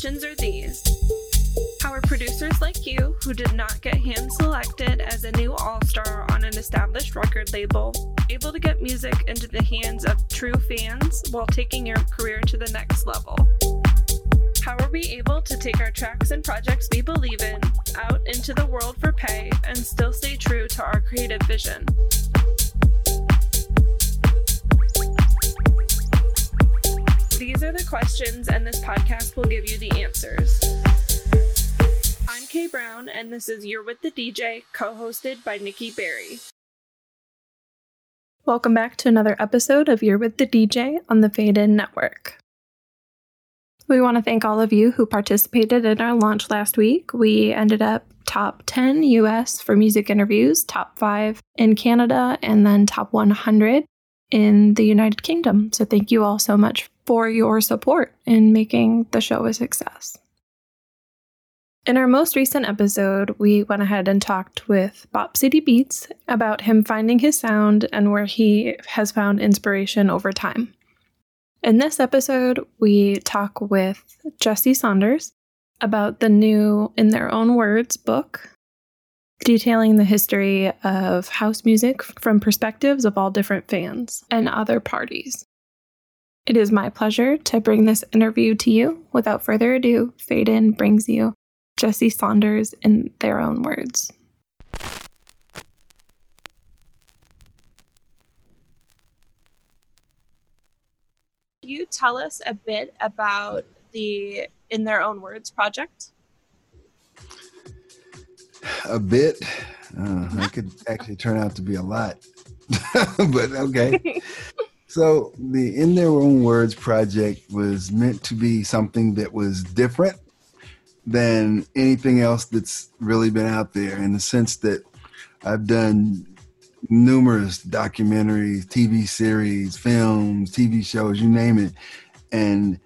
questions are these How are producers like you, who did not get hand selected as a new all star on an established record label, able to get music into the hands of true fans while taking your career to the next level? How are we able to take our tracks and projects we believe in out into the world for pay and still stay true to our creative vision? These are the questions, and this podcast will give you the answers. I'm Kay Brown, and this is You're with the DJ, co hosted by Nikki Berry. Welcome back to another episode of You're with the DJ on the Fade In Network. We want to thank all of you who participated in our launch last week. We ended up top 10 US for music interviews, top 5 in Canada, and then top 100 in the United Kingdom. So thank you all so much for your support in making the show a success. In our most recent episode, we went ahead and talked with Bop City Beats about him finding his sound and where he has found inspiration over time. In this episode, we talk with Jesse Saunders about the new In Their Own Words book detailing the history of house music from perspectives of all different fans and other parties. It is my pleasure to bring this interview to you. Without further ado, Fade In brings you Jesse Saunders in their own words. Can you tell us a bit about the In Their Own Words project? a bit. Uh, that could actually turn out to be a lot, but okay. so the In Their Own Words project was meant to be something that was different than anything else that's really been out there in the sense that I've done numerous documentaries, TV series, films, TV shows, you name it. And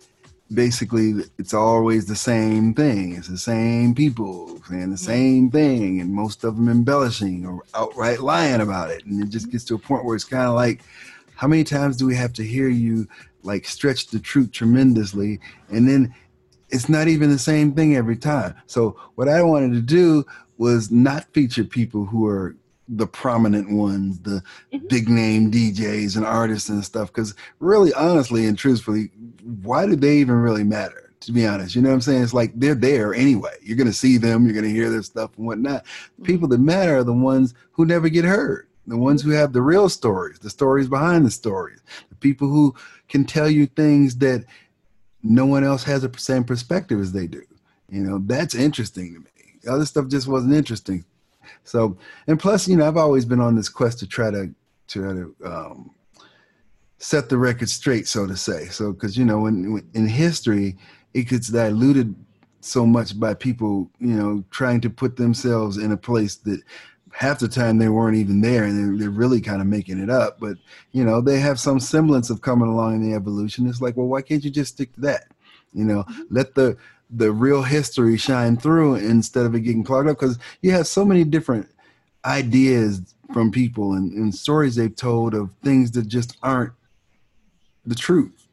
basically it's always the same thing. It's the same people saying the same thing, and most of them embellishing or outright lying about it. And it just gets to a point where it's kind of like, how many times do we have to hear you like stretch the truth tremendously, and then it's not even the same thing every time. So what I wanted to do was not feature people who are the prominent ones, the mm-hmm. big name DJs and artists and stuff. Because really, honestly and truthfully, why do they even really matter? To be honest, you know what I'm saying? It's like they're there anyway. You're gonna see them, you're gonna hear their stuff and whatnot. Mm-hmm. People that matter are the ones who never get heard, the ones who have the real stories, the stories behind the stories, the people who can tell you things that no one else has the same perspective as they do. You know, that's interesting to me. Other stuff just wasn't interesting so, and plus, you know, I've always been on this quest to try to try to um, set the record straight, so to say. So, because you know, when, in history, it gets diluted so much by people, you know, trying to put themselves in a place that half the time they weren't even there and they're, they're really kind of making it up but you know they have some semblance of coming along in the evolution it's like well why can't you just stick to that you know mm-hmm. let the the real history shine through instead of it getting clogged up because you have so many different ideas from people and, and stories they've told of things that just aren't the truth.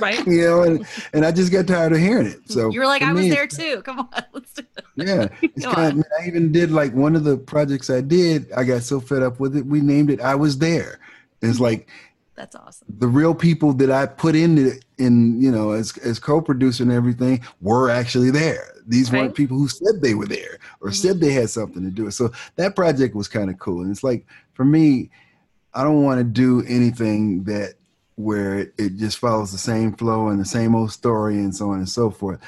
Right. you know, and, and I just got tired of hearing it. So you were like, I was there too. Come on, let's do it. Yeah. It's kind of, I even did like one of the projects I did, I got so fed up with it, we named it I Was There. It's mm-hmm. like that's awesome. The real people that I put in it, in you know as as co-producer and everything were actually there. These right. weren't people who said they were there or mm-hmm. said they had something to do it. So that project was kind of cool. And it's like for me, I don't want to do anything that where it, it just follows the same flow and the same old story and so on and so forth.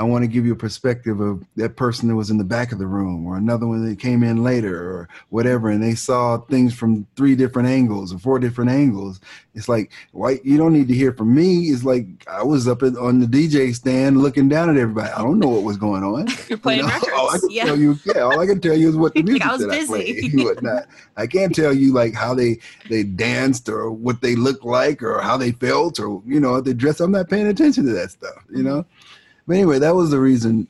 I want to give you a perspective of that person that was in the back of the room or another one that came in later or whatever and they saw things from three different angles or four different angles. It's like, why you don't need to hear from me. It's like I was up at, on the DJ stand looking down at everybody. I don't know what was going on. You're playing you know? records. All I can yeah. tell you, yeah, all I can tell you is what the music I was that busy. I played. whatnot. I can't tell you like how they they danced or what they looked like or how they felt or you know they dressed. I'm not paying attention to that stuff. You know. But anyway, that was the reason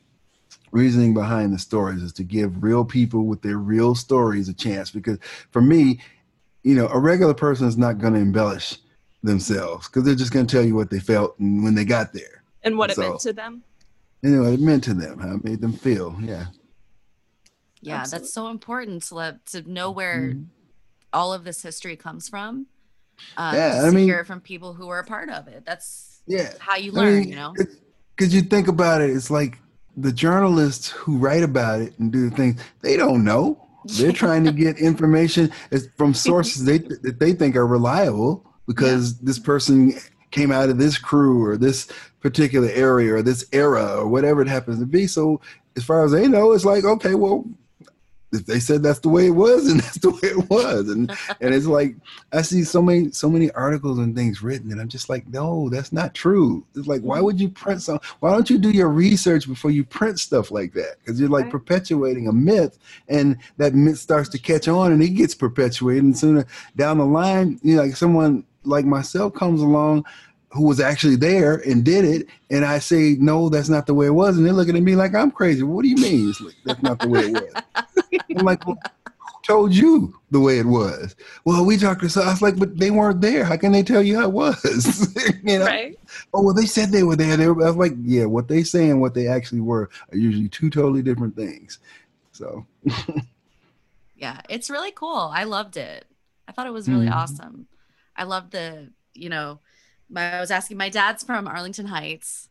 reasoning behind the stories is to give real people with their real stories a chance because for me you know a regular person is not going to embellish themselves because they're just going to tell you what they felt and when they got there and what so, it meant to them you know, it meant to them, how it made them feel. Yeah. Yeah, Absolutely. that's so important to let to know where Mhm. all of this history comes from. Um, Yeah, I to mean- hear it from people who were a part of it. That's Yeah. how you I learn, mean, you know. Because you think about it, it's like the journalists who write about it and do the things, they don't know. They're trying to get information from sources they, that they think are reliable because this person came out of this crew or this particular area or this era or whatever it happens to be. So as far as they know, it's like, okay, well, if they said that's the way it was, and that's the way it was, and and it's like I see so many so many articles and things written, and I'm just like, no, that's not true. It's like, why mm-hmm. would you print some? Why don't you do your research before you print stuff like that? Because you're like Right. perpetuating a myth, and that myth starts to catch on, and it gets perpetuated, and sooner down the line, you know, like someone like myself comes along. Who was actually there and did it, and I say no, that's not the way it was, and they're looking at me like I'm crazy. What do you mean? It's like, that's not the way it was. I'm like, well, who told you the way it was? Well, we talked to so I was like, but they weren't there. How can they tell you how it was? you know? Right. Oh, well, they said they were there. They were, I was like, yeah, what they say and what they actually were are usually two totally different things. So Yeah, it's really cool. I loved it. I thought it was really Mhm. awesome. I loved the, you know, I was asking my dad's from Arlington Heights.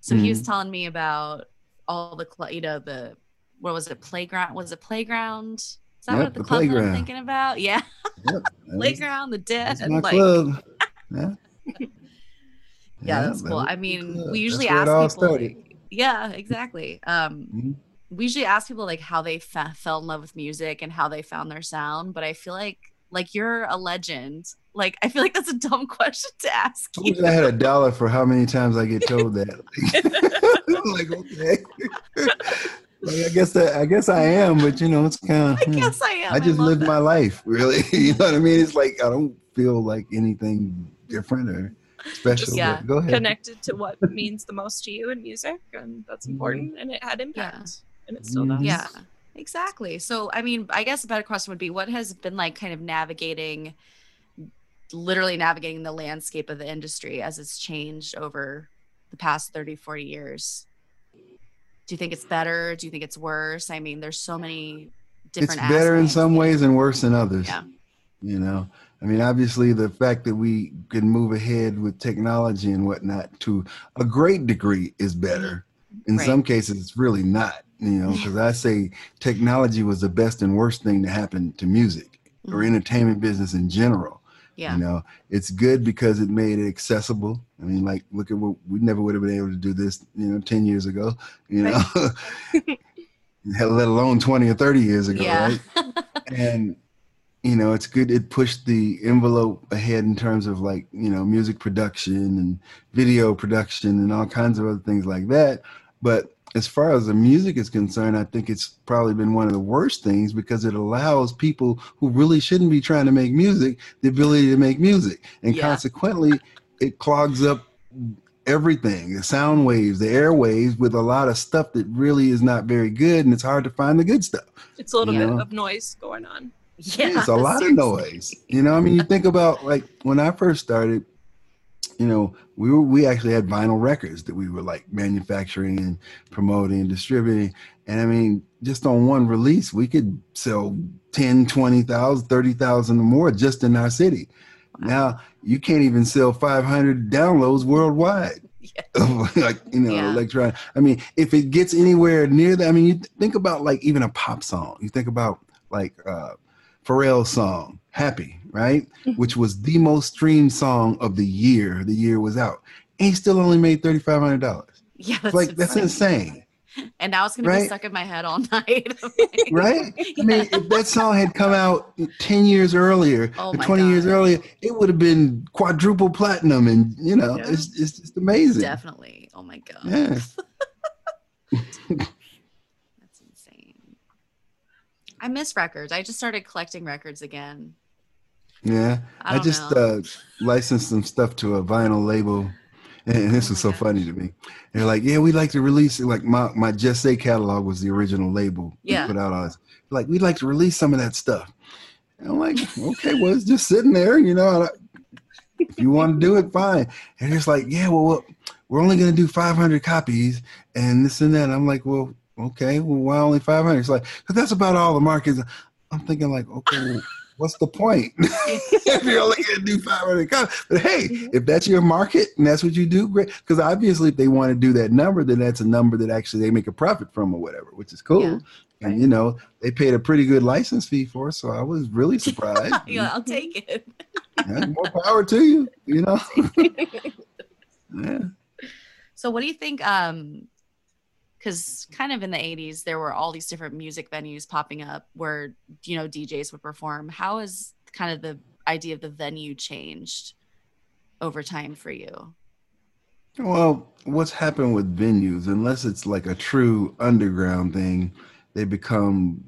So he was Mhm. telling me about all the, you know, the, what was it, playground? Was it playground? Is that Yep, what the, the club that I'm playground. thinking about? Yeah, yep, was- playground, the dead. that's my like, club. Yeah. Yeah, that's that cool. I mean, club. we usually That's where it all ask people. started. yeah, exactly. Um, Mhm. we usually ask people like how they fa- fell in love with music and how they found their sound, but I feel like like you're a legend. Like I feel like that's a dumb question to ask I you. I had a dollar for how many times I get told that. like, okay. like, I guess that I guess I am, but you know, it's kind I of. guess I am. I just love lived that. my life, really. you know what I mean? It's like I don't feel like anything different or special. Just, yeah, go ahead. Connected to what means the most to you in music, and that's important. And it had impact, and it still does. Mhm. Yeah, exactly. So, I mean, I guess a better question would be what has been like kind of navigating, literally navigating the landscape of the industry as it's changed over the past 30, 40 years? Do you think it's better? Do you think it's worse? I mean, there's so many It's different better in some ways and worse in others. Yeah. You know, I mean, obviously, the fact that we can move ahead with technology and whatnot to a great degree is better. In Right. some cases, it's really not. You know, because I say technology was the best and worst thing to happen to music or Mhm. entertainment business in general. Yeah. You know, it's good because it made it accessible. I mean, like, look at what we never would have been able to do this, you know, 10 years ago, you know, Hell, let alone 20 or 30 years ago, Yeah. right? And, you know, it's good. It pushed the envelope ahead in terms of like, you know, music production and video production and all kinds of other things like that. But as far as the music is concerned, I think it's probably been one of the worst things because it allows people who really shouldn't be trying to make music the ability to make music. And Yeah. consequently, it clogs up everything the sound waves, the airwaves with a lot of stuff that really is not very good. And it's hard to find the good stuff. It's a little Yeah. bit of noise going on. yeah. it's a lot seriously. of noise. You know, I mean, you think about like when I first started, you know, we were we actually had vinyl records that we were like manufacturing and promoting and distributing. And I mean, just on one release, we could sell 10, 20,000, 30,000 or more just in our city. Now you can't even sell 500 downloads worldwide. Yeah. like you know, Yeah. electronic. I mean, if it gets anywhere near that, I mean, you th- think about like even a pop song. You think about like uh, Pharrell's song "Happy," right, mm-hmm. which was the most streamed song of the year. The year was out, and he still only made thirty five hundred dollars. Yeah. That's Like that's insane, And now it's gonna be stuck in my head all night. Like, right? I mean, if that song had come out ten years earlier, Oh or twenty years earlier, it would have been quadruple platinum, and you know, Yeah. it's it's just amazing. Definitely. Oh my god. Yeah. That's insane. I miss records. I just started collecting records again. Yeah, I I, just uh, licensed some stuff to a vinyl label, and, and this Oh was so funny to me. They're like, "Yeah, we'd like to release it." Like my my Jes Say catalog was the original label we Yeah. put out on us. Like, we'd like to release some of that stuff. And I'm like, okay, well, it's just sitting there, you know. and I- If you want to do it, fine. And it's like, yeah, well, we're only going to do 500 copies and this and that. And I'm like, well, okay, well, why only 500? It's like, because that's about all the markets. I'm thinking like, okay, what's the point if you're only going to do 500 copies? But hey, mm-hmm. if that's your market and that's what you do, great. Because obviously, if they want to do that number, then that's a number that actually they make a profit from or whatever, which is cool. Yeah. And you know, they paid a pretty good license fee for it, so I was really surprised. yeah, I'll take it. yeah, more power to you, you know. yeah. So what do you think um because kind of in the 80s there were all these different music venues popping up where you know djs would perform. How has kind of the idea of the venue changed over time for you? Well what's happened with venues unless it's like a true underground thing they become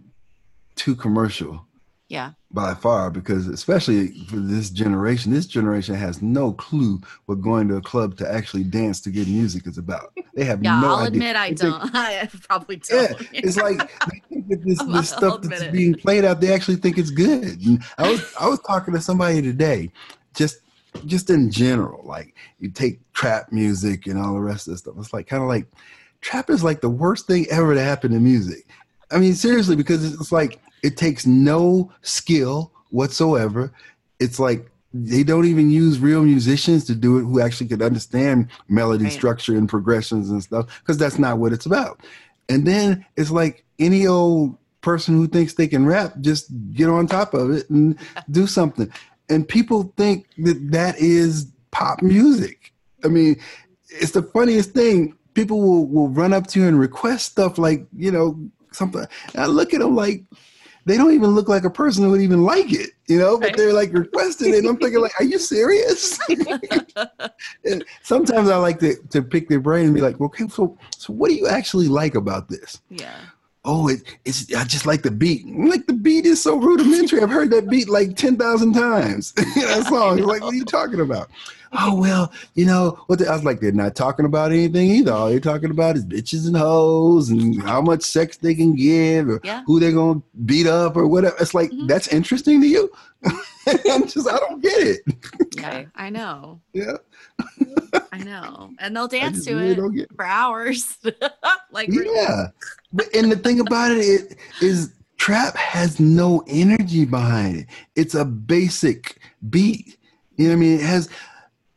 too commercial yeah. By far, because especially for this generation, this generation has no clue what going to a club to actually dance to good music is about. They have yeah, no I'll idea. admit I don't. I probably don't. Yeah, it's like this, this stuff that's it. being played out, they actually think it's good. And I was I was talking to somebody today, just just in general, like you take trap music and all the rest of the stuff. It's like kind of like trap is like the worst thing ever to happen to music. I mean, seriously, because it's like it takes no skill whatsoever. It's like they don't even use real musicians to do it who actually could understand melody right. structure and progressions and stuff because that's not what it's about. And then it's like any old person who thinks they can rap just get on top of it and do something. And people think that that is pop music. I mean, it's the funniest thing. People will, will run up to you and request stuff like, you know, something. I look at them like, they don't even look like a person who would even like it, you know, but they're like requesting it. And I'm thinking, like, are you serious? and sometimes I like to, to pick their brain and be like, okay, so so what do you actually like about this? Yeah. Oh, it, it's I just like the beat. I'm like the beat is so rudimentary. I've heard that beat like ten thousand times. that song. Like, what are you talking about? Oh well, you know what? The, I was like, they're not talking about anything either. All they're talking about is bitches and hoes and how much sex they can give or yeah. who they're gonna beat up or whatever. It's like mm-hmm. that's interesting to you. I'm just, I don't get it. Yeah, I know. Yeah. I know, and they'll dance to really it for hours. like yeah, but and the thing about it is, is trap has no energy behind it. It's a basic beat. You know what I mean? It has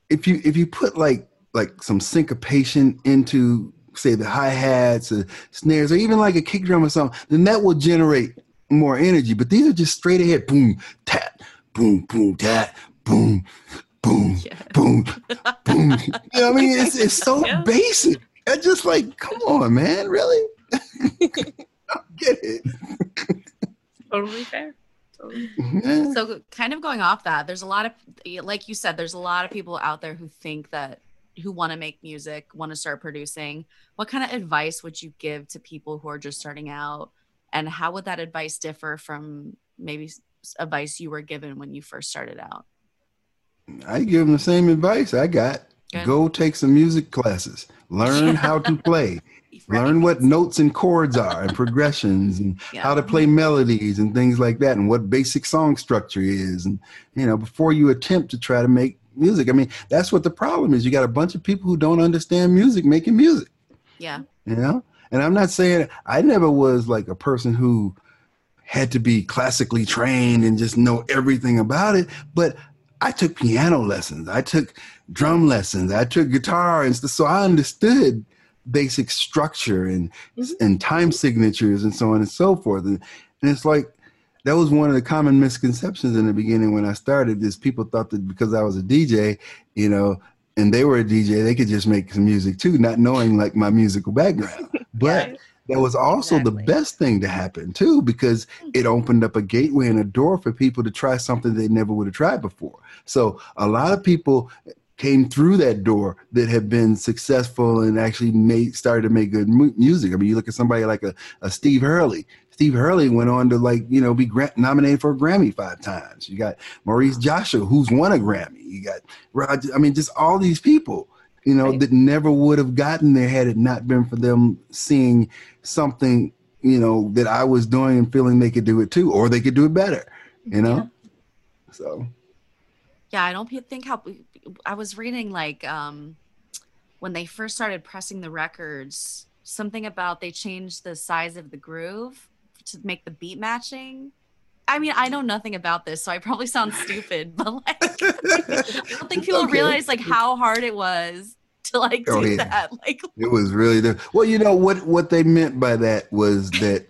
if you if you put like like some syncopation into say the hi hats or snares or even like a kick drum or something, then that will generate more energy. But these are just straight ahead boom tat boom boom tat boom boom yeah. boom boom. you know what I mean? It's it's so yeah. basic. I just like come on, man, really? get it. totally fair. So, kind of going off that, there's a lot of, like you said, there's a lot of people out there who think that, who want to make music, want to start producing. What kind of advice would you give to people who are just starting out? And how would that advice differ from maybe advice you were given when you first started out? I give them the same advice I got. Good. Go take some music classes, learn how to play. Right. Learn what notes and chords are and progressions and yeah. how to play melodies and things like that and what basic song structure is. And, you know, before you attempt to try to make music, I mean, that's what the problem is. You got a bunch of people who don't understand music making music. Yeah. You know? And I'm not saying I never was like a person who had to be classically trained and just know everything about it, but I took piano lessons. I took drum lessons. I took guitar and. So I understood basic structure and mm-hmm. and time signatures and so on and so forth. And, and it's like that was one of the common misconceptions in the beginning when I started. Is people thought that because I was a DJ, you know, and they were a DJ, they could just make some music too, not knowing like my musical background. But that was also exactly. the best thing to happen too, because it mm-hmm. opened up a gateway and a door for people to try something they never would have tried before. So a lot of people came through that door that have been successful and actually made started to make good mu- music. I mean, you look at somebody like a, a Steve Hurley. Steve Hurley went on to like you know be gra- nominated for a Grammy five times. You got Maurice Joshua, who's won a Grammy. You got Roger. I mean, just all these people, you know, right. that never would have gotten there had it not been for them seeing something, you know, that I was doing and feeling they could do it too, or they could do it better. You know, yeah. so yeah, I don't think how I was reading like um when they first started pressing the records, something about they changed the size of the groove to make the beat matching. I mean, I know nothing about this, so I probably sound stupid, but like I don't think people Okay. realize like how hard it was to like do Oh, yeah. that. Like It was really the well, you know what what they meant by that was that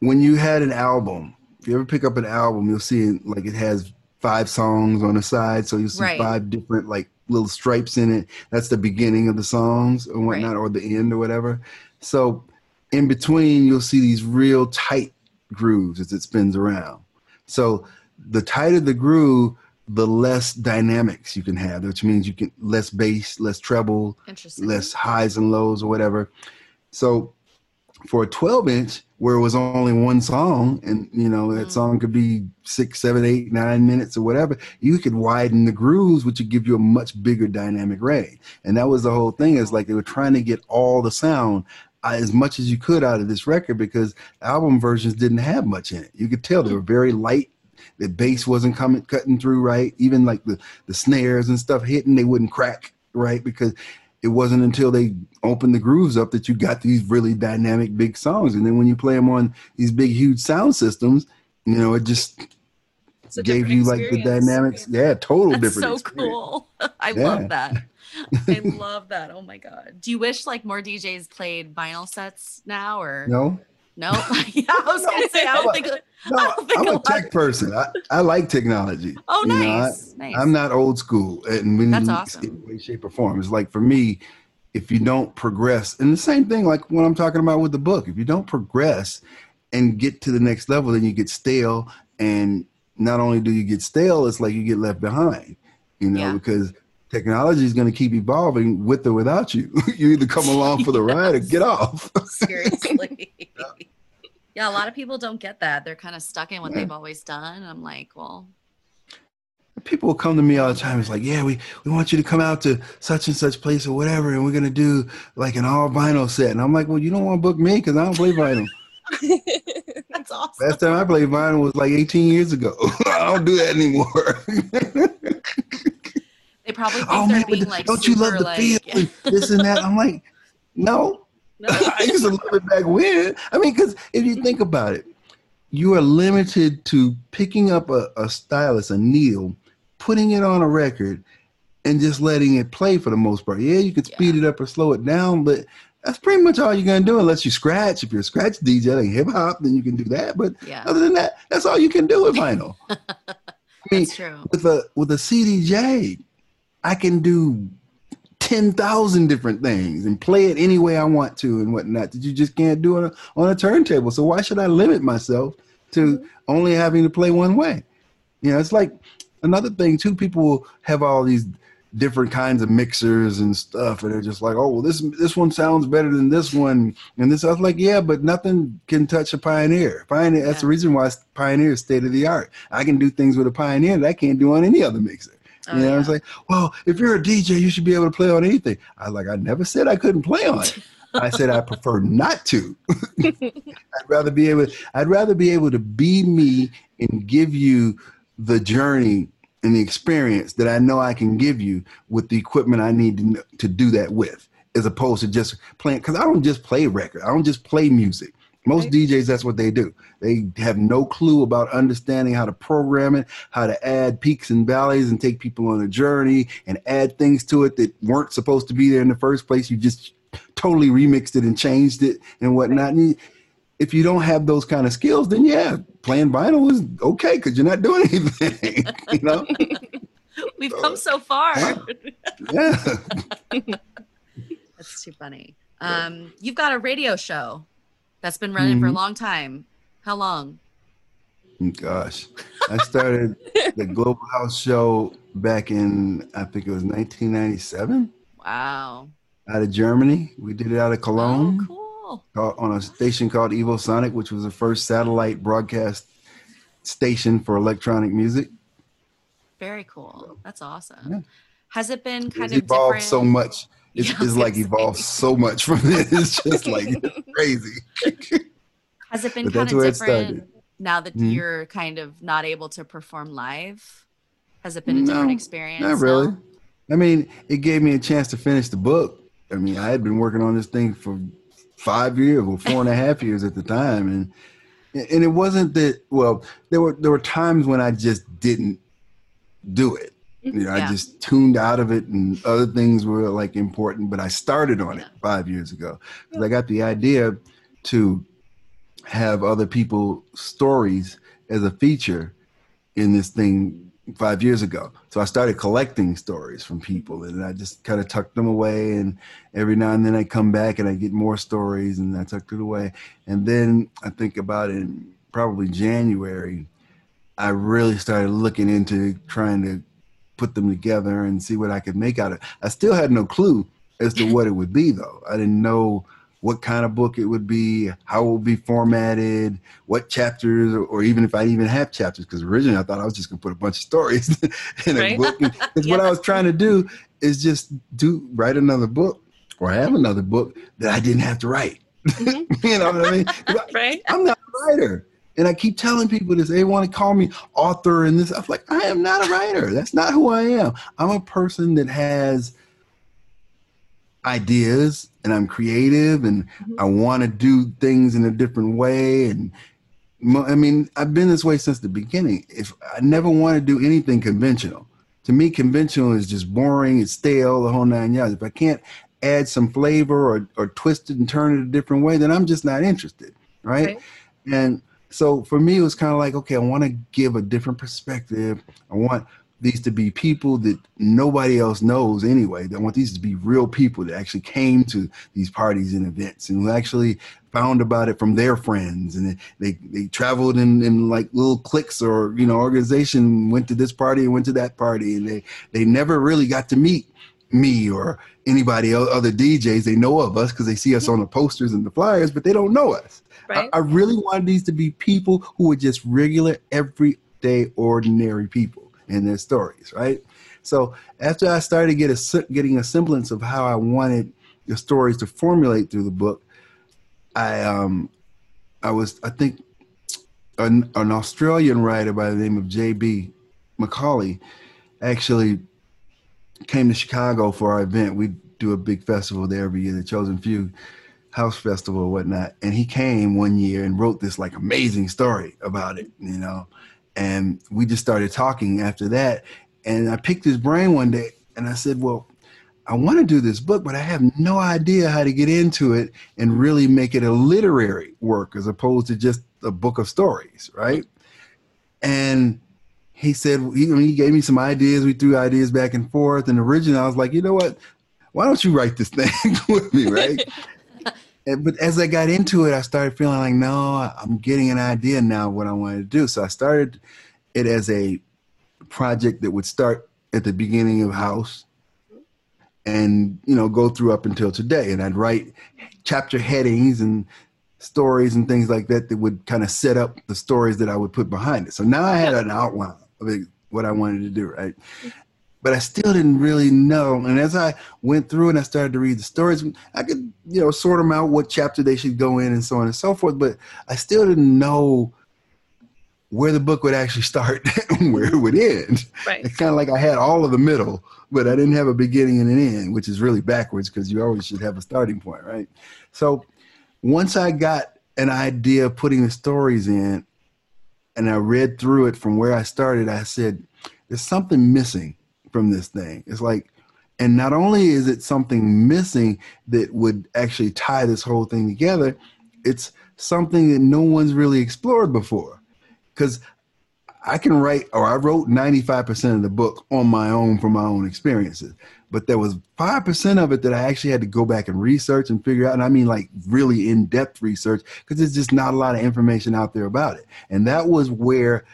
when you had an album, if you ever pick up an album, you'll see it, like it has five songs on the side, so you see Right. five different like little stripes in it. That's the beginning of the songs or whatnot, or the end or whatever. So in between, you'll see these real tight grooves as it spins around. So the tighter the groove, the less dynamics you can have, which means you can less bass, less treble, less highs and lows or whatever. So for a 12 inch where it was only one song and you know that Mm. song could be six, seven, eight, nine minutes or whatever, you could widen the grooves, which would give you a much bigger dynamic range. And that was the whole thing is like they were trying to get all the sound uh, as much as you could out of this record because album versions didn't have much in it. You could tell they were very light. The bass wasn't coming cutting through right. Even like the the snares and stuff hitting, they wouldn't crack right because it wasn't until they opened the grooves up that you got these really dynamic big songs. And then when you play them on these big huge sound systems, you know, it just gave different you like the experience. dynamics. Yeah, total That's different. so experience. cool. I Yeah. love that. I love that. Oh my god. Do you wish like more DJs played vinyl sets now or No, no? yeah, I was gonna say I don't think. no, I don't think I'm a a tech person. I, I like technology. Oh, You know, I- nice, nice. I'm not old school, and when That's you awesome. in way, shape, or form, it's like for me, if you don't progress, and the same thing like what I'm talking about with the book, if you don't progress and get to the next level, then you get stale, and not only do you get stale, it's like you get left behind, you know, Yeah. because technology is going to keep evolving with or without you. you either come along for the ride or get off. Seriously. yeah, a lot of people don't get that. They're kind of stuck in what Yeah. they've always done. I'm like, well, people will come to me all the time. It's like, yeah, we, we want you to come out to such and such place or whatever, and we're gonna do like an all vinyl set. And I'm like, well, you don't want to book me because I don't play vinyl. that's awesome. Last time I played vinyl was like 18 years ago. I don't do that anymore. Probably think oh they're man, being the- like, don't you love the like, feel and this and that? I'm like, no. No. I used to love it back when. I mean, because if you think about it, you are limited to picking up a, a stylus, a needle, putting it on a record, and just letting it play for the most part. Yeah, you can speed it up or slow it down, but that's pretty much all you're gonna do unless you scratch. If you're a scratch DJ like hip hop, then you can do that. But Yeah, other than that, that's all you can do with vinyl. I mean, that's true. with a with a CDJ, I can do ten thousand different things and play it any way I want to and whatnot. That you just can't do it on a turntable. So why should I limit myself to only having to play one way? You know, it's like another thing too. People have all these different kinds of mixers and stuff, and they're just like, oh, well, this this one sounds better than this one, and this. I was like, yeah, but nothing can touch a Pioneer. Pioneer. That's the reason why Pioneer is state of the art. I can do things with a Pioneer that I can't do on any other mixer. Oh, you know what I'm oh, saying? Well, if you're a DJ, you should be able to play on anything. I was like, I never said I couldn't play on it. I said I prefer not to. I'd rather be able. I'd rather be able to be me and give you the journey and the experience that I know I can give you with the equipment I need to, to do that with, as opposed to just playing. Because I don't just play record. I don't just play music. Most Right. DJs, that's what they do. They have no clue about understanding how to program it, how to add peaks and valleys and take people on a journey and add things to it that weren't supposed to be there in the first place. You just totally remixed it and changed it and whatnot. And if you don't have those kind of skills, then yeah, playing vinyl is okay because you're not doing anything. you know? We've come so far. Yeah. That's too funny. Um, you've got a radio show that's been running for a Mhm. long time. How long? Gosh, I started the Global House Show back in I think it was 1997 Wow. out of Germany. We did it out of Cologne. Oh, cool. called- on a station called Evosonic, which was the first satellite broadcast station for electronic music. Very cool. That's awesome. Yeah. Has it been kind It's of evolved different? so much. It's, Yeah, it's like evolved so much from this. It's just like crazy. Has it been But kind of different now that Mhm. you're kind of not able to perform live? Has it been a different experience? Not really. now? I mean, it gave me a chance to finish the book. I mean, I had been working on this thing for five years or four and a half years at the time, and and it wasn't that. Well, there were there were times when I just didn't do it. You know, yeah. I just tuned out of it, and other things were like important. But I started on yeah. it five years ago because I got the idea to have other people's stories as a feature in this thing five years ago. So I started collecting stories from people and I just kind of tucked them away. And every now and then I come back and I get more stories and I tucked it away. And then I think about it in probably January, I really started looking into trying to put them together and see what I could make out of it. I still had no clue as to what it would be though. I didn't know what kind of book it would be, how it would be formatted, what chapters, or, or even if I even have chapters. Because originally I thought I was just gonna put a bunch of stories in a right? book. Because yeah. what I was trying to do is just do write another book or have another book that I didn't have to write. Mm-hmm. you know what I mean? right. I'm not a writer. And I keep telling people this. They want to call me author and this. I'm like, I am not a writer. That's not who I am. I'm a person that has ideas and I'm creative and mm-hmm. I want to do things in a different way. And I mean, I've been this way since the beginning. If I never want to do anything conventional, to me, conventional is just boring, it's stale, the whole nine yards. If I can't add some flavor or, or twist it and turn it a different way, then I'm just not interested. Right. right. And so for me, it was kind of like, okay, I want to give a different perspective. I want these to be people that nobody else knows anyway. I want these to be real people that actually came to these parties and events and actually found about it from their friends and they they traveled in, in like little cliques or you know organization went to this party and went to that party and they they never really got to meet me or anybody else, other DJs. They know of us because they see us on the posters and the flyers, but they don't know us. Right. I, I really wanted these to be people who were just regular, everyday, ordinary people in their stories, right? So after I started get a, getting a semblance of how I wanted the stories to formulate through the book, I um I was I think an, an Australian writer by the name of J.B. Macaulay actually came to Chicago for our event. We do a big festival there every year, the Chosen Few House Festival or whatnot. And he came one year and wrote this like amazing story about it, you know and we just started talking after that. And I picked his brain one day and I said, Well, I want to do this book, but I have no idea how to get into it and really make it a literary work as opposed to just a book of stories, right? And he said he, he gave me some ideas. We threw ideas back and forth. And originally, I was like, you know what? Why don't you write this thing with me, right? but as I got into it, I started feeling like, no, I'm getting an idea now what I wanted to do. So I started it as a project that would start at the beginning of House and you know go through up until today. And I'd write chapter headings and stories and things like that that would kind of set up the stories that I would put behind it. So now I had an outline what I wanted to do, right? but I still didn't really know. And as I went through and I started to read the stories, I could, you know, sort them out what chapter they should go in and so on and so forth. But I still didn't know where the book would actually start and where it would end. Right. It's kind of like I had all of the middle, but I didn't have a beginning and an end, which is really backwards because you always should have a starting point, right? So once I got an idea of putting the stories in and I read through it from where I started, I said, there's something missing from this thing. It's like, and not only is it something missing that would actually tie this whole thing together, it's something that no one's really explored before. Because I can write, or I wrote 95% of the book on my own from my own experiences. But there was 5% of it that I actually had to go back and research and figure out. And I mean, like really in depth research, because there's just not a lot of information out there about it. And that was where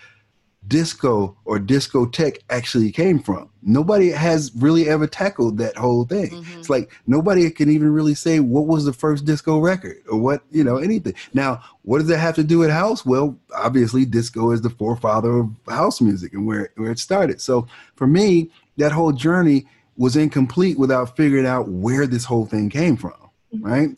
disco or discotheque actually came from. Nobody has really ever tackled that whole thing. Mm-hmm. It's like nobody can even really say what was the first disco record or what, you know, anything. Now, what does that have to do with house? Well, obviously disco is the forefather of house music and where, where it started. So for me, that whole journey was incomplete without figuring out where this whole thing came from, mm-hmm. right?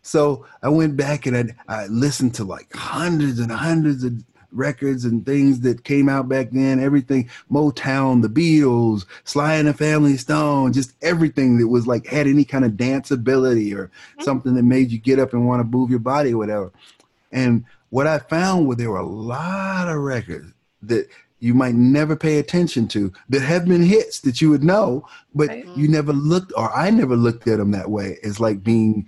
So I went back and I, I listened to like hundreds and hundreds of records and things that came out back then. Everything Motown, the Beatles, Sly and the Family Stone, just everything that was like had any kind of danceability or Mm-hmm. something that made you get up and want to move your body or whatever. And what I found was there were a lot of records that you might never pay attention to that have been hits that you would know, but Right. you never looked, or I never looked at them that way. It's like being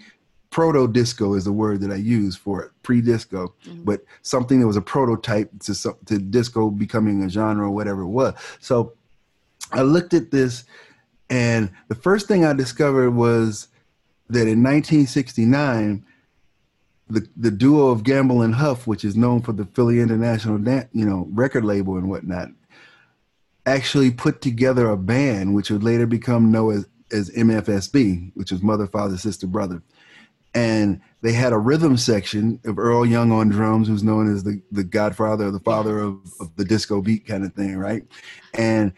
proto disco is the word that I use for it, pre disco, Mhm. but something that was a prototype to to disco becoming a genre or whatever it was. So I looked at this, and the first thing I discovered was that in 1969, the the duo of Gamble and Huff, which is known for the Philly International, Dan- you know, record label and whatnot, actually put together a band which would later become known as as MFSB, which was Mother, Father, Sister, Brother. And they had a rhythm section of Earl Young on drums, who's known as the, the godfather or the father of, of the disco beat kind of thing, right? And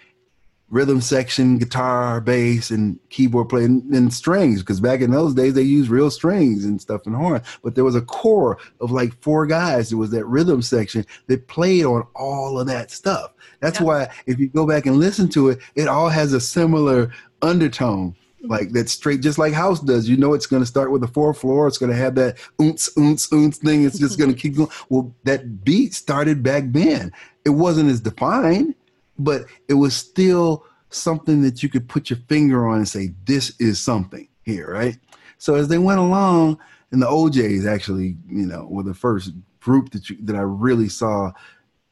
rhythm section, guitar, bass, and keyboard playing and strings, because back in those days they used real strings and stuff and horn. But there was a core of like four guys. There was that rhythm section that played on all of that stuff. That's Yeah. why if you go back and listen to it, it all has a similar undertone. Mm-hmm. Like that straight, just like house does. You know, it's going to start with the fourth floor. It's going to have that oonce, oonce, oonce thing. It's just going to keep going. Well, that beat started back then. It wasn't as defined, but it was still something that you could put your finger on and say, this is something here, right? So as they went along, and the O'Jays actually, you know, were the first group that you, that I really saw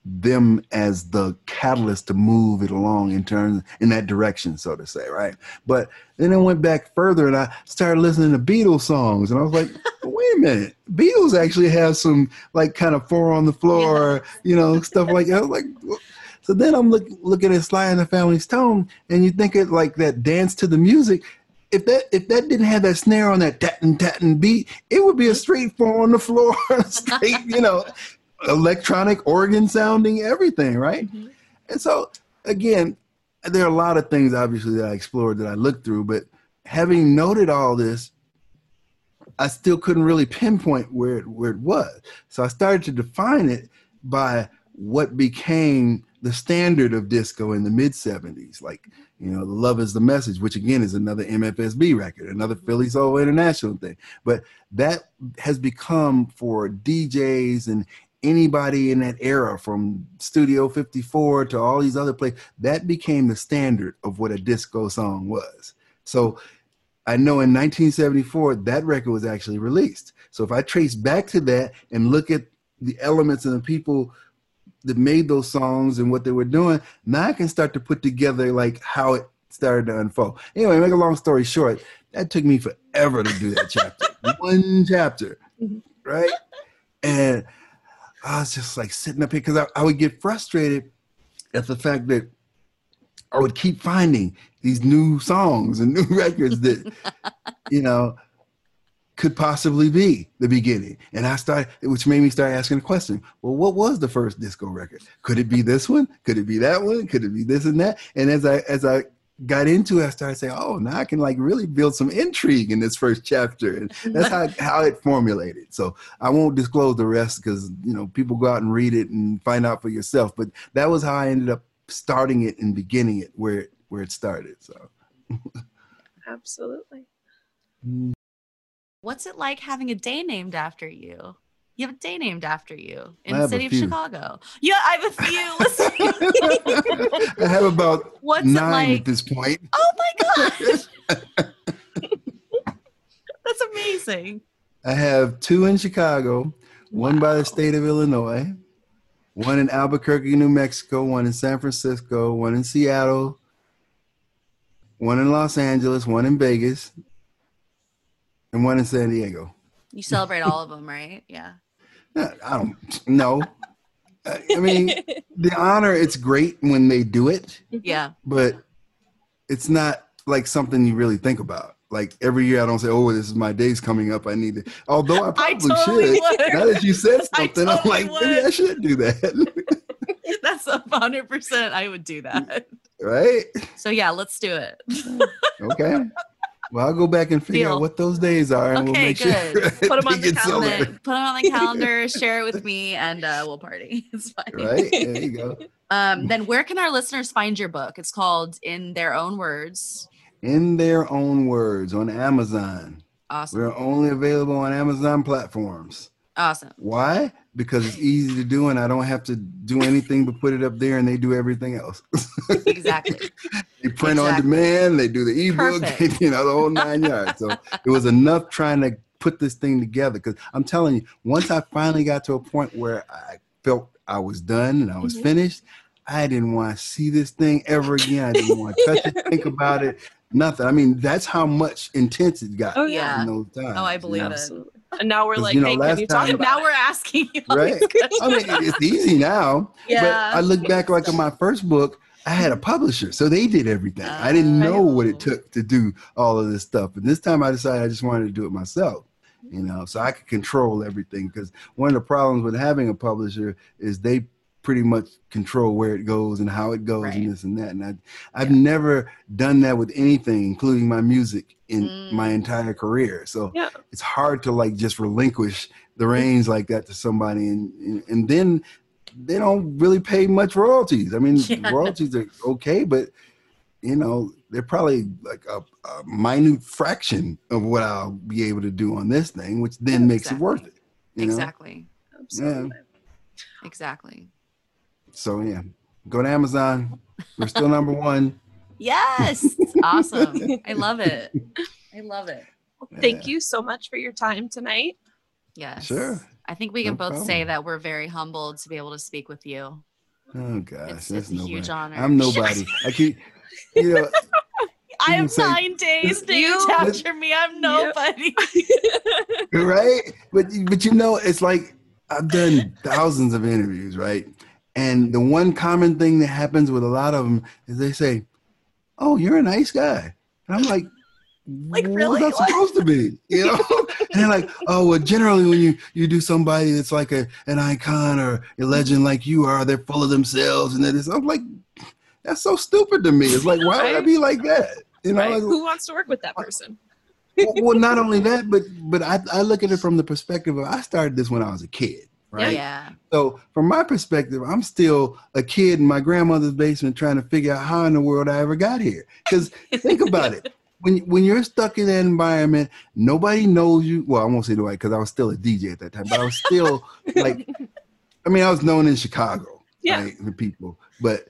them as the catalyst to move it along in terms in that direction, so to say, right? But then I went back further and I started listening to Beatles songs, and I was like, wait a minute, Beatles actually have some like kind of four on the floor, you know, stuff like that. I was like, so then I'm look, looking at Sly and the Family Stone, and you think it like that dance to the music. If that if that didn't have that snare on that tatting tatting beat, it would be a straight four on the floor, straight, you know, electronic organ sounding everything, right? Mhm. And so again, there are a lot of things obviously that I explored that I looked through, but having noted all this, I still couldn't really pinpoint where it, where it was. So I started to define it by what became the standard of disco in the mid 70s, like, you know, The Love is the Message, which again is another MFSB record, another Philly Soul International thing. But that has become for DJs and anybody in that era from Studio 54 to all these other places, that became the standard of what a disco song was. So I know in 1974 that record was actually released. So if I trace back to that and look at the elements and the people that made those songs and what they were doing, now I can start to put together like how it started to unfold. Anyway, make a long story short, that took me forever to do that chapter. One chapter, Mhm. right? And I was just like sitting up here because I, I would get frustrated at the fact that I would keep finding these new songs and new records that, you know, could possibly be the beginning. And I started, which made me start asking the question, well, what was the first disco record? Could it be this one? Could it be that one? Could it be this and that? And as I as I got into it, I started saying, oh, now I can like really build some intrigue in this first chapter. And that's how, how it formulated. So I won't disclose the rest because, you know, people go out and read it and find out for yourself. But that was how I ended up starting it and beginning it where it, where it started. So. Absolutely. Mm-hmm. What's it like having a day named after you? You have a day named after you in the city of. Chicago. Yeah, I have a few. I have about What's it nine like? at this point. Oh my gosh. That's amazing. I have two in Chicago, one by the state of Illinois, one in Albuquerque, New Mexico, one in San Francisco, one in Seattle, one in Los Angeles, one in Vegas, and one in San Diego. You celebrate all of them, right? Yeah. I don't know. I I mean, the honor, it's great when they do it, mm-hmm. Yeah. but it's not like something you really think about. Like every year, I don't say, "Oh, this is my day's coming up. I need to." Although I I probably totally should. would. Now that you said I something, I'm totally like, maybe I should do that, That's a hundred percent. I would do that. right? So yeah, let's do it. Okay. Well, I'll go back and figure Deal. out what those days are, and we'll make good. sure Put 'em on the calendar. over. Put them on the calendar, share it with me, and uh, we'll party. It's fine. Right there you go. Um, then where can our listeners find your book? It's called In Their Own Words. In their own words, on Amazon. Awesome. We're only available on Amazon platforms. Awesome. Why? Because it's easy to do, and I don't have to do anything but put it up there, and they do everything else. Exactly. they print on demand, they do the ebook, Perfect. you know, the whole nine yards. So it was enough trying to put this thing together. Because I'm telling you, once I finally got to a point where I felt I was done and I was Mhm. finished, I didn't want to see this thing ever again. I didn't want to touch it, think about it, nothing. I mean, that's how much intense it got Oh, yeah. in those times. Oh, I you believe know? it. Absolutely. And now we're like, you know, hey, can you talk time- about now it? we're asking you. Right. I mean, it's easy now. Yeah. But I look back like in my first book, I had a publisher, so they did everything. I didn't ah, know what Oh. it took to do all of this stuff. And this time I decided I just wanted to do it myself, you know, so I could control everything. Because one of the problems with having a publisher is they pretty much control where it goes and how it goes Right. and this and that. And I, I've never done that with anything, including my music in Mm. my entire career. So Yeah. it's hard to like just relinquish the reins like that to somebody and and, and then they don't really pay much royalties i mean Yeah. royalties are okay but you know they're probably like a, a minute fraction of what i'll be able to do on this thing which then makes it worth it you know? Exactly. Absolutely. Exactly. So yeah go to amazon we're still number one Yes. awesome. I love it. I love it. Thank Yeah. you so much for your time tonight. Yes. Sure. I think we No can both say that we're very humbled to be able to speak with you. oh gosh It's, that's it's a huge honor. i'm nobody i keep you know I You have say- nine days to You- capture me. I'm nobody. right? But but you know, it's like I've done thousands of interviews, right? And the one common thing that happens with a lot of them is they say, "Oh, you're a nice guy," and I'm like. Like, what really? was that supposed to be? You know? and they're like, oh, well, generally when you, you do somebody that's like a, an icon or a legend like you are, they're full of themselves. And then it's, I'm like, that's so stupid to me. It's like, why would I be like that? You know, Right? like, Who wants to work with that person? well, well, not only that, but but I, I look at it from the perspective of I started this when I was a kid, right? Yeah. So from my perspective, I'm still a kid in my grandmother's basement trying to figure out how in the world I ever got here. Because think about it. When, when you're stuck in that environment, nobody knows you. Well, I won't say nobody because I was still a DJ at that time, but I was still like, I mean, I was known in Chicago, Yeah. right, the people, but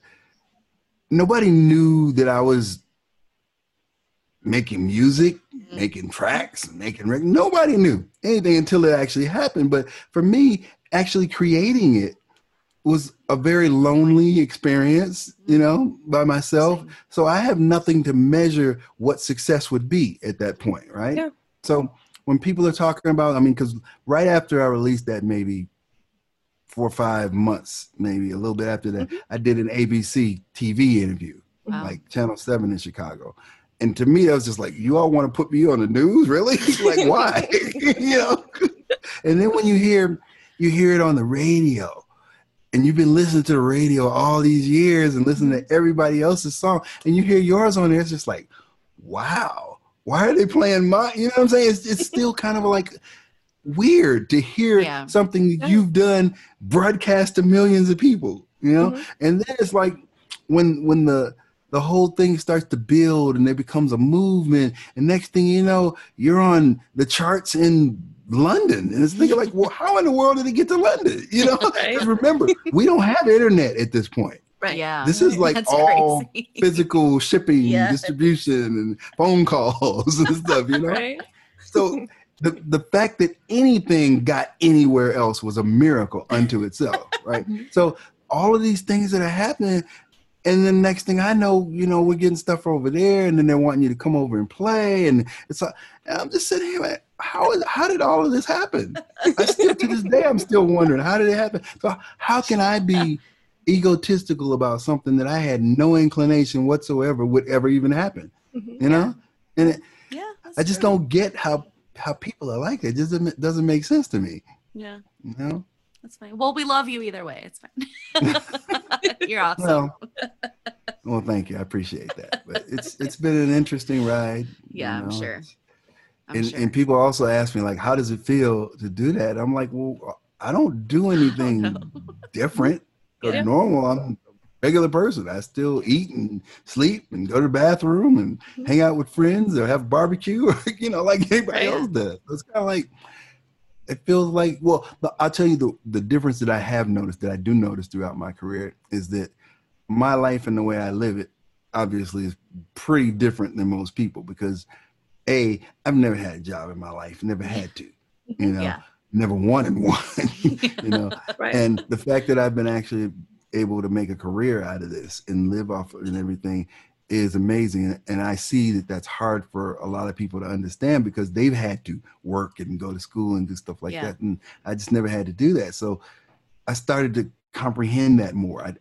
nobody knew that I was making music Mhm. making tracks, making records. nobody knew anything until it actually happened. But for me, actually creating it was a very lonely experience, you know, by myself. So I have nothing to measure what success would be at that point, right? Yeah. So when people are talking about, I mean, because right after I released that, maybe four or five months, maybe a little bit after that, mm-hmm. I did an ABC TV interview Wow. like Channel 7 in Chicago. And to me, that was just like, you all want to put me on the news? Really? like, why? you know? And then when you hear you hear it on the radio, and you've been listening to the radio all these years and listening to everybody else's song, and you hear yours on there, it's just like, wow, why are they playing my? You know what I'm saying? It's, it's still kind of like weird to hear Yeah. something that you've done broadcast to millions of people. You know, Mhm. and then it's like when when the the whole thing starts to build and it becomes a movement and next thing you know you're on the charts in london and it's thinking like well how in the world did it get to london you know Right. 'Cause remember we don't have internet at this point Right. Yeah. this is like That's all crazy. physical shipping Yeah. distribution and phone calls and stuff you know Right. so the, the fact that anything got anywhere else was a miracle unto itself, right? Mhm. so all of these things that are happening, and then next thing I know, you know, we're getting stuff over there, and then they're wanting you to come over and play, and it's like and I'm just sitting here like, how is how did all of this happen? I still to this day I'm still wondering how did it happen. So how can I be egotistical about something that I had no inclination whatsoever would ever even happen? Mhm. You know, and it, Yeah. I just true. don't get how how people are like that. It just doesn't, doesn't make sense to me. Yeah. You know? That's fine. Well, we love you either way. It's fine. You're awesome. Well, well, thank you. I appreciate that. But it's it's been an interesting ride. Yeah, you I'm know. sure. I'm and sure. and people also ask me like, how does it feel to do that? I'm like, well, I don't do anything different or Yeah. normal. I'm a regular person. I still eat and sleep and go to the bathroom and hang out with friends or have barbecue or you know, like anybody Right. else does. It's kind of like it feels like well, I'll tell you the the difference that I have noticed that I do notice throughout my career is that my life and the way I live it obviously is pretty different than most people because a I've never had a job in my life, never had to, you know, Yeah. never wanted one, you know, Right. and the fact that I've been actually able to make a career out of this and live off it and everything is amazing and i see that that's hard for a lot of people to understand because they've had to work and go to school and do stuff like Yeah. that and i just never had to do that so i started to comprehend that more I,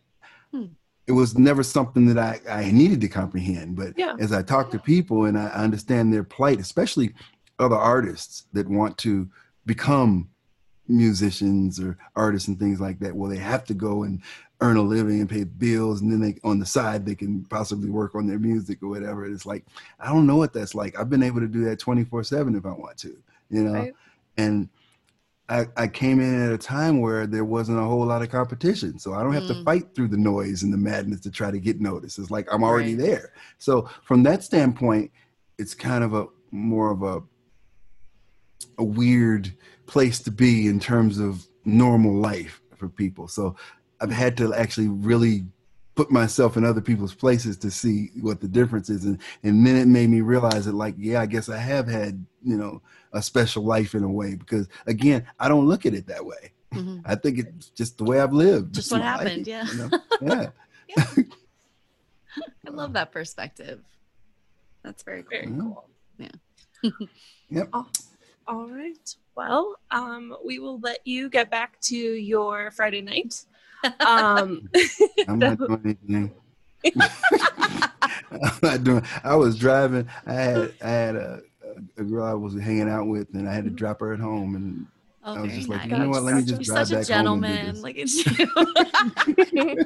Hmm. It was never something that I, I needed to comprehend but Yeah. as i talk to people and i understand their plight especially other artists that want to become musicians or artists and things like that well they have to go and earn a living and pay bills and then they on the side they can possibly work on their music or whatever it's like i don't know what that's like i've been able to do that 24 7 if i want to you know Right. and I, I came in at a time where there wasn't a whole lot of competition so i don't have to Mm. fight through the noise and the madness to try to get noticed it's like i'm already Right. there so from that standpoint it's kind of a more of a a weird place to be in terms of normal life for people. So I've had to actually really put myself in other people's places to see what the difference is. And, and then it made me realize that like, yeah, I guess I have had, you know, a special life in a way because again, I don't look at it that way. Mhm. I think it's just the way I've lived. Just what my life, happened, yeah. you know? Yeah. I love that perspective. That's very cool. Very cool. Yeah. Yep. All right. Well, um, we will let you get back to your Friday night. Um, I'm not doing anything. I'm not doing. I was driving. I had I had a, a girl I was hanging out with, and I had to drop her at home. And Oh, I was just like, nice. you know what? Let me just You're drive such a back home do gentleman. Look at you.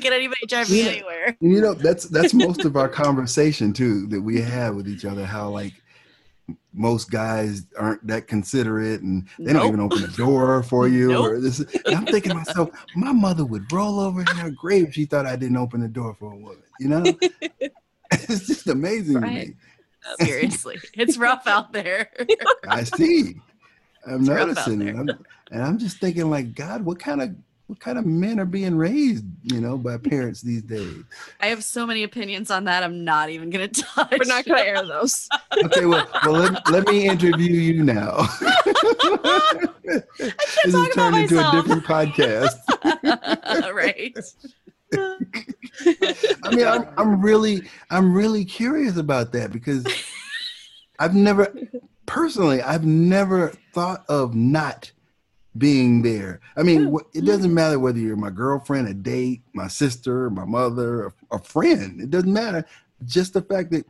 Get anybody drive me Yeah. anywhere. you know, that's that's most of our conversation too that we have with each other. How like most guys aren't that considerate, and they don't even open the door for you. Or Nope. this. And I'm thinking to myself, my mother would roll over in her grave if she thought I didn't open the door for a woman. You know, it's just amazing Right. to me. Seriously, it's rough out there. I see. I'm It's noticing it. I'm, and I'm just thinking, like, God, what kind of what kind of men are being raised, you know, by parents these days? I have so many opinions on that. I'm not even gonna touch. we're not going to air those. Okay, well, well let, let me interview you now. this has talk about turned into a different podcast. right. I mean, I'm, I'm really, I'm really curious about that because I've never, personally, I've never thought of not being there. I mean, it doesn't matter whether you're my girlfriend, a date, my sister, my mother, a, friend. It doesn't matter. Just the fact that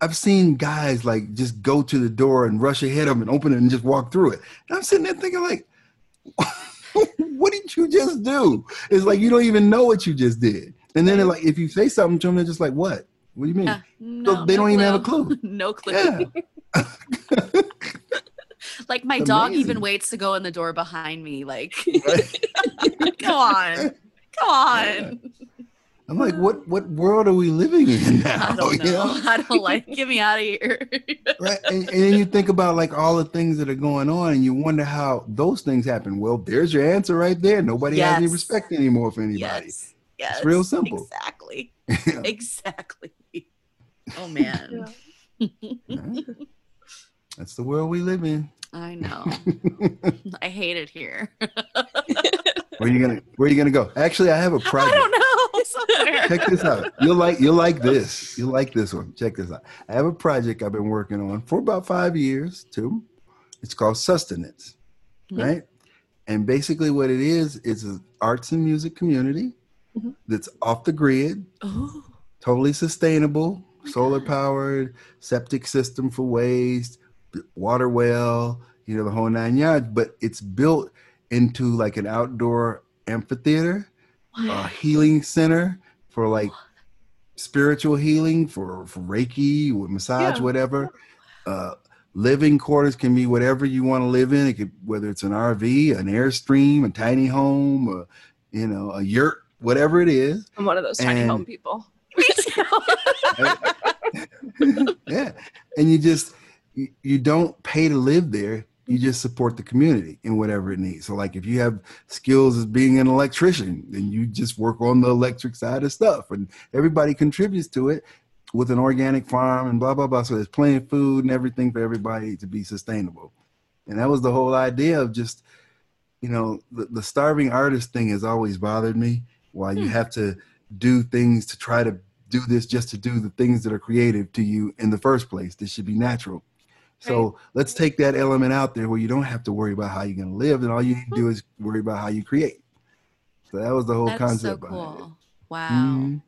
I've seen guys like just go to the door and rush ahead of them and open it and just walk through it. And I'm sitting there thinking like, what did you just do? It's like you don't even know what you just did. And then like, if you say something to them, they're just like, what? What do you mean? Uh, yeah. No, they no don't even have a clue. no clue. Yeah. Like my It's dog even waits to go in the door behind me. Like, Right? come on, come on. I'm like, what what world are we living in now? I don't You know. I don't like. Get me out of here. right? And, and then you think about like all the things that are going on, and you wonder how those things happen. Well, there's your answer right there. Nobody has any respect anymore for anybody. yes. Yes. It's real simple. Exactly. Yeah. Exactly. Oh man. Right? That's the world we live in. I know. I hate it here. Where you gonna Where you gonna go? Actually, I have a project. I don't know. Somewhere. Check this out. You'll like you'll like this. You'll like this one. Check this out. I have a project I've been working on for about five years too. It's called Sustenance, Mhm. right? And basically, what it is is an arts and music community Mhm. that's off the grid, Ooh. totally sustainable, my solar God. powered, septic system for waste, water well, you know, the whole nine yards. But it's built into like an outdoor amphitheater a healing center for like spiritual healing, for, for Reiki, with massage, Yeah. whatever. Uh, living quarters can be whatever you want to live in. It could whether it's an RV, an airstream, a tiny home, or, you know, a yurt, whatever it is. I'm one of those tiny And- home people. yeah, and you just you, you don't pay to live there. You just support the community in whatever it needs. So, like if you have skills as being an electrician, then you just work on the electric side of stuff, and everybody contributes to it with an organic farm and blah blah blah. So there's plenty of food and everything for everybody to be sustainable. And that was the whole idea of just, you know, the, the starving artist thing has always bothered me. Why you Hmm. have to do things to try to do this just to do the things that are creative to you in the first place. This should be natural. So let's take that element out there where you don't have to worry about how you're going to live, and all you need to do is worry about how you create. So that was the whole That's so concept it. cool. Wow. Mhm.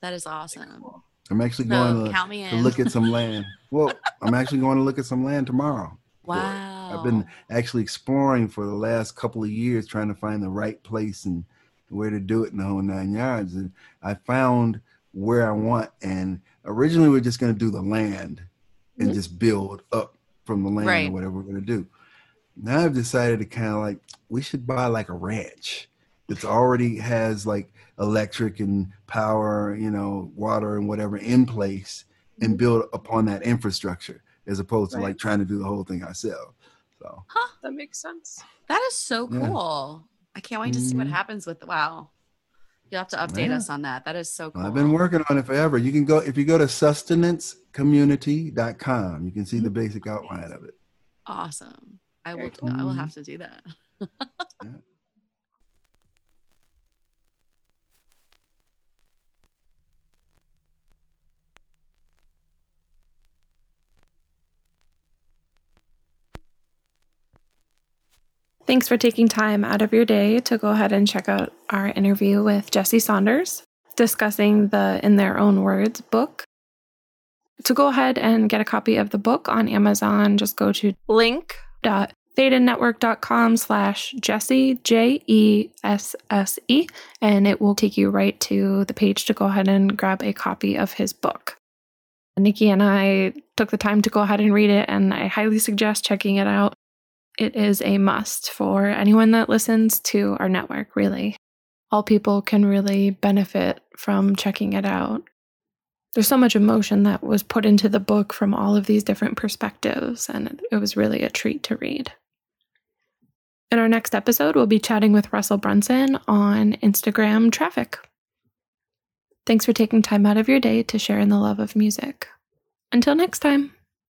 That is awesome. I'm actually So going to, count me to look at some land. Well, I'm actually going to look at some land tomorrow. wow. I've been actually exploring for the last couple of years, trying to find the right place and where to do it in the whole nine yards. And I found where I want. And originally, we are just going to do the land and just build up from the land Right. or whatever we're going to do. Now I've decided to kind of like we should buy like a ranch that's already has like electric and power, you know, water and whatever in place, and Mhm. build upon that infrastructure as opposed to like trying to do the whole thing ourselves. So huh, That makes sense. That is so Yeah. cool. I can't wait to see what Mhm. happens with wow. You'll have to update Yeah. us on that. That is so cool. I've been working on it forever. You can go if you go to sustenancecommunity.com, you can see the basic outline of it. Awesome. I will I will have to do that. Thanks for taking time out of your day to go ahead and check out our interview with Jesse Saunders discussing the In Their Own Words book. To go ahead and get a copy of the book on Amazon, just go to link.fadeinnetwork.com slash Jesse, J E S S E, and it will take you right to the page to go ahead and grab a copy of his book. Nikki and I took the time to go ahead and read it, and I highly suggest checking it out it is a must for anyone that listens to our network, really. All people can really benefit from checking it out. There's so much emotion that was put into the book from all of these different perspectives, and it was really a treat to read. In our next episode, we'll be chatting with Russell Brunson on Instagram traffic. Thanks for taking time out of your day to share in the love of music. Until next time.